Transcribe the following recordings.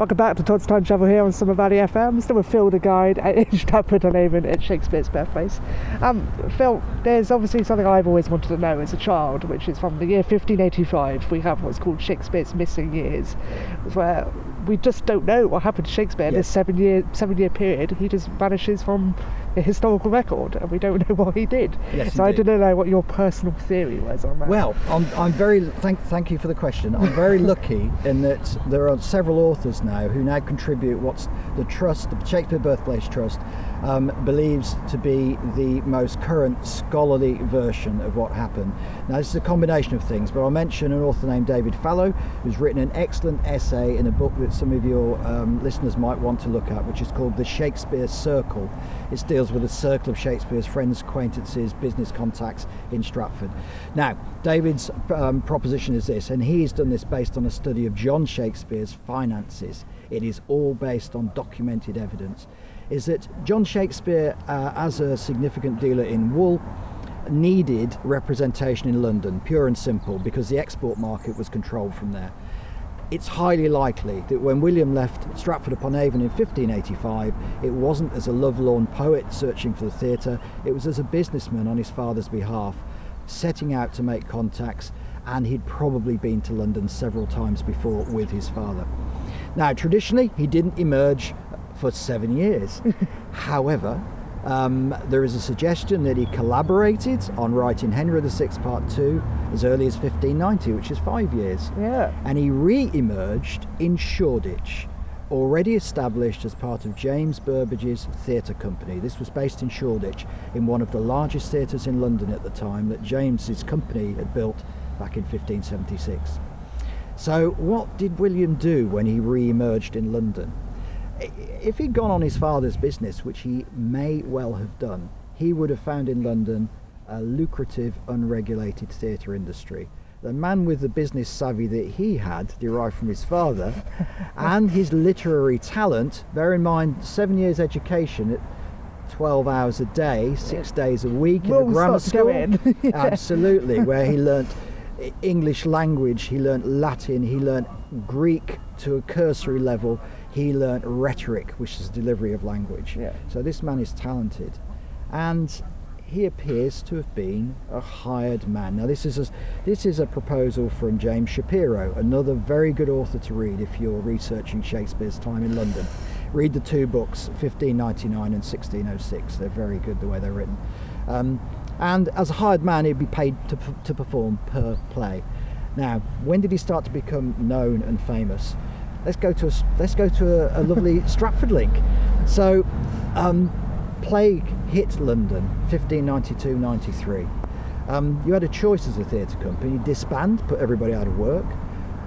Welcome back to Todd's Time Travel here on Summer Valley FM. Still with Phil the guide at Stratford on Avon at Shakespeare's birthplace. Um, Phil, there's obviously something I've always wanted to know as a child, which is from the year 1585. We have what's called Shakespeare's missing years, where we just don't know what happened to Shakespeare in this seven year seven year period. He just vanishes from the historical record, and we don't know what he did. Yes, so I indeed. didn't know what your personal theory was on that. Well, I'm, I'm very thank thank you for the question. I'm very lucky in that there are several authors now who now contribute what's the trust, the Shakespeare Birthplace Trust, um, believes to be the most current scholarly version of what happened. Now, this is a combination of things, but I'll mention an author named David Fallow, who's written an excellent essay in a book that some of your um, listeners might want to look at, which is called The Shakespeare Circle. It deals with a circle of Shakespeare's friends, acquaintances, business contacts in Stratford. Now, David's um, proposition is this, and he's done this based on a study of John Shakespeare's finances. It is all based on documented evidence. Is that John Shakespeare, uh, as a significant dealer in wool, needed representation in London, pure and simple, because the export market was controlled from there. It's highly likely that when William left Stratford upon Avon in 1585, it wasn't as a lovelorn poet searching for the theatre, it was as a businessman on his father's behalf, setting out to make contacts, and he'd probably been to London several times before with his father. Now, traditionally, he didn't emerge for seven years. However, um, there is a suggestion that he collaborated on writing Henry VI Part 2 as early as 1590, which is five years. yeah. And he re emerged in Shoreditch, already established as part of James Burbage's theatre company. This was based in Shoreditch, in one of the largest theatres in London at the time that James's company had built back in 1576. So, what did William do when he re emerged in London? If he'd gone on his father's business, which he may well have done, he would have found in London a lucrative, unregulated theatre industry. The man with the business savvy that he had, derived from his father, and his literary talent, bear in mind, seven years education at 12 hours a day, six days a week in a grammar start to go school. Absolutely, where he learnt English language, he learnt Latin, he learnt Greek to a cursory level, he learnt rhetoric, which is delivery of language. Yeah. So this man is talented, and he appears to have been a hired man. Now this is a, this is a proposal from James Shapiro, another very good author to read if you're researching Shakespeare's time in London. Read the two books, 1599 and 1606. They're very good the way they're written. Um, and as a hired man, he'd be paid to, to perform per play. Now, when did he start to become known and famous? Let's go to a, let's go to a, a lovely Stratford link. So, um, plague hit London 1592-93. Um, you had a choice as a theatre company: disband, put everybody out of work,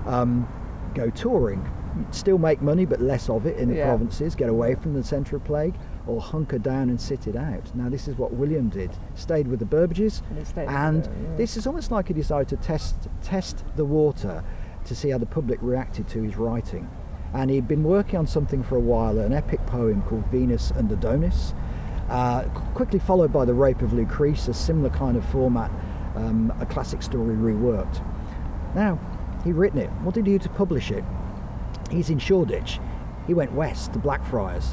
um, go touring, still make money but less of it in the Yeah. provinces, get away from the centre of plague, or hunker down and sit it out. Now, this is what William did: stayed with the Burbages, And he stayed with and them, yeah. this is almost like he decided to test test the water to see how the public reacted to his writing. And he'd been working on something for a while, an epic poem called Venus and Adonis, uh, quickly followed by The Rape of Lucrece, a similar kind of format, um, a classic story reworked. Now, he'd written it. What did he do to publish it? He's in Shoreditch. He went west to Blackfriars.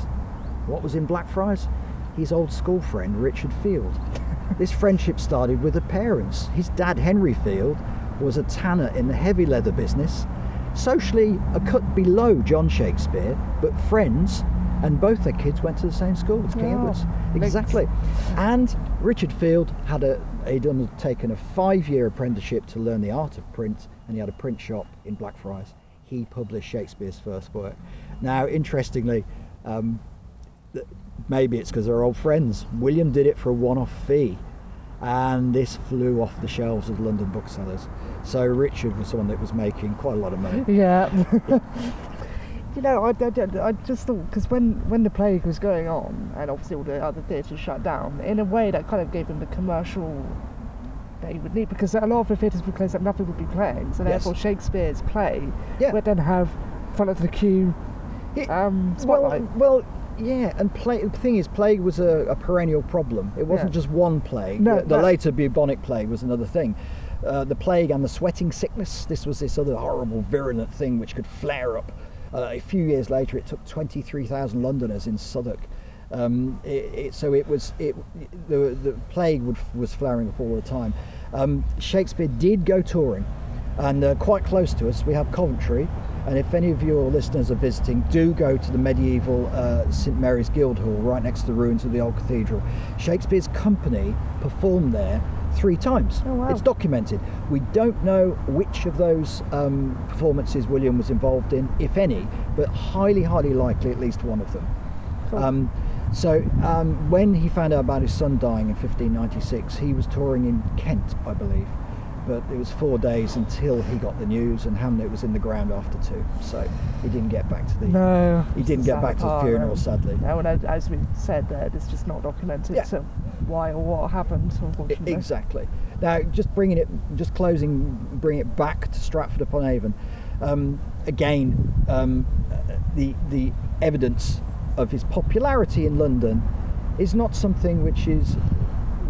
What was in Blackfriars? His old school friend, Richard Field. this friendship started with the parents. His dad, Henry Field, was a tanner in the heavy leather business, socially a cut below John Shakespeare, but friends, and both their kids went to the same school as King Wow. Edward's. Exactly. And Richard Field had a he'd undertaken a five-year apprenticeship to learn the art of print, and he had a print shop in Blackfriars. He published Shakespeare's first work. Now, interestingly, um, maybe it's because they're old friends. William did it for a one-off fee, and this flew off the shelves of London booksellers. So Richard was someone that was making quite a lot of money. Yeah. you know, I, I, I just thought because when when the plague was going on and obviously all the other theatres shut down, in a way that kind of gave him the commercial that he would need because a lot of the theatres would close up, nothing would be playing, so Yes. therefore Shakespeare's play Yeah. would then have front of the queue um, well, well, yeah, and plague, the thing is, plague was a, a perennial problem. It wasn't Yeah. just one plague. No, the, the later bubonic plague was another thing. Uh, the plague and the sweating sickness. This was this other horrible virulent thing which could flare up Uh, a few years later, it took 23,000 Londoners in Southwark. Um, it, it, so it was it, the, the plague would, was flaring up all the time. Um, Shakespeare did go touring, and uh, quite close to us we have Coventry. And if any of your listeners are visiting, do go to the medieval uh, St Mary's Guildhall, right next to the ruins of the old cathedral. Shakespeare's company performed there three times. Oh, wow. It's documented. We don't know which of those um, performances William was involved in, if any, but highly, highly likely at least one of them. Cool. Um, so um, when he found out about his son dying in 1596, he was touring in Kent, I believe. But it was four days until he got the news, and Hamnet was in the ground after two. So he didn't get back to the. No. He didn't get back to the funeral, um, sadly. No, and as- we said there, it's just not documented Yeah. so why or what happened, unfortunately. Exactly. Now, just bringing it, just closing, bring it back to Stratford upon Avon. Um, again, um, the the evidence of his popularity in London is not something which is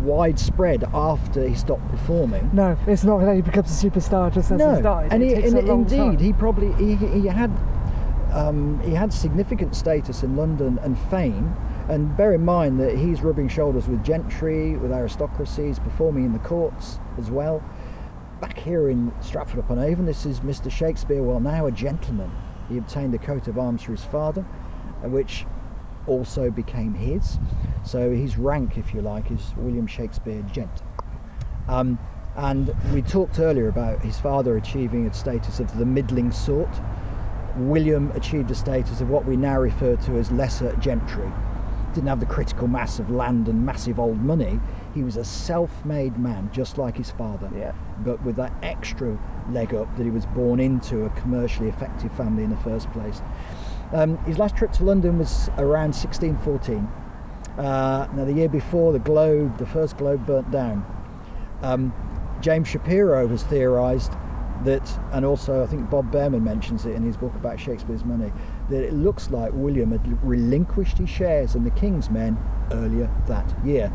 widespread after he stopped performing. No, it's not that he becomes a superstar just as no, he's died. and, he, and indeed, time. he probably he, he had um, he had significant status in London and fame. And bear in mind that he's rubbing shoulders with gentry, with aristocracies, performing in the courts as well. Back here in Stratford upon Avon, this is Mr. Shakespeare, well now a gentleman. He obtained a coat of arms for his father, uh, which also became his. So his rank, if you like, is William Shakespeare Gent. Um, and we talked earlier about his father achieving a status of the middling sort. William achieved a status of what we now refer to as lesser gentry. Didn't have the critical mass of land and massive old money. He was a self made man, just like his father, Yeah. but with that extra leg up that he was born into a commercially effective family in the first place. Um, his last trip to London was around 1614. Uh, now, the year before, the Globe, the first Globe, burnt down. Um, James Shapiro has theorised that, and also I think Bob Bearman mentions it in his book about Shakespeare's money, that it looks like William had relinquished his shares in the King's Men earlier that year.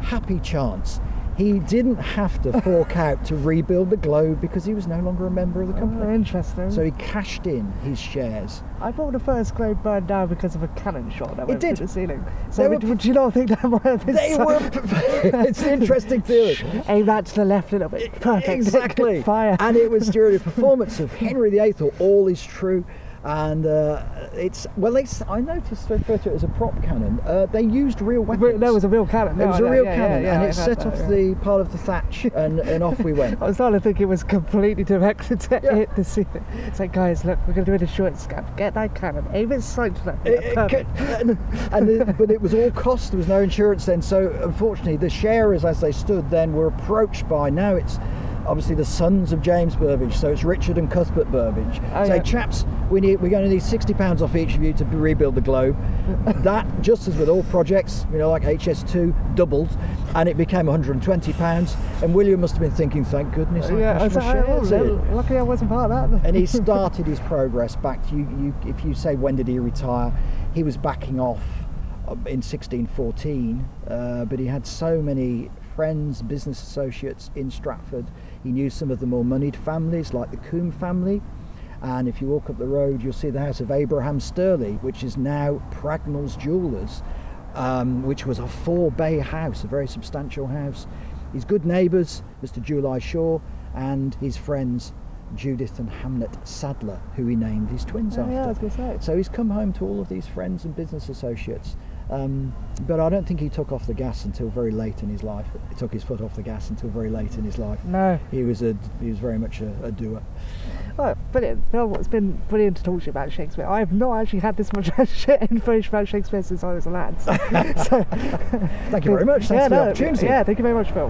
Happy chance. He didn't have to fork out to rebuild the Globe because he was no longer a member of the Oh, company. interesting. So he cashed in his shares. I thought the first globe burned down because of a cannon shot that went did. through the ceiling. So were would, would you not think that might have been They so- were. it's an interesting theory. Aim that to the left a little bit. Perfect. Exactly. Fire. And it was during a performance of Henry VIII, or All Is True. And uh, it's well, they, I noticed they refer to it as a prop cannon. Uh, they used real weapons. There was a real cannon. It was a real yeah, cannon, yeah, yeah, and it set that, off the part of the thatch, and, and off we went. I was starting to think it was completely directed to Yeah. hit the ceiling. It's like, guys, look, we're going to do it a short scan. Get that cannon. Aim it straight to that. It- it and, and it- but it was all cost. There was no insurance then. So unfortunately, the sharers, as they stood then, were approached by now it's obviously the sons of James Burbage. So it's Richard and Cuthbert Burbage. Oh, Say, yeah. chaps, we need we're going to need sixty pounds off each of you to rebuild the globe. that, just as with all projects, you know, like HS2, doubled, and it became 120 pounds. And William must have been thinking, thank goodness, I yeah, I was oh, shares in." luckily I wasn't part of that. and he started his progress back to you, you if you say when did he retire he was backing off uh, in 1614 uh, but he had so many friends business associates in stratford he knew some of the more moneyed families like the combe family and if you walk up the road you'll see the house of abraham sturley which is now pragnell's jewellers um, which was a four bay house a very substantial house his good neighbours mr july shaw and his friends Judith and Hamnet Sadler, who he named his twins Oh, after. yeah, I was say. So he's come home to all of these friends and business associates. Um, but I don't think he took off the gas until very late in his life. He took his foot off the gas until very late in his life. No. He was a he was very much a, a doer. Well, brilliant. Phil, it's been brilliant to talk to you about Shakespeare. I have not actually had this much shit information about Shakespeare since I was a lad. So, so Thank you very much. Thanks yeah, for the no, opportunity. Yeah, thank you very much, Phil.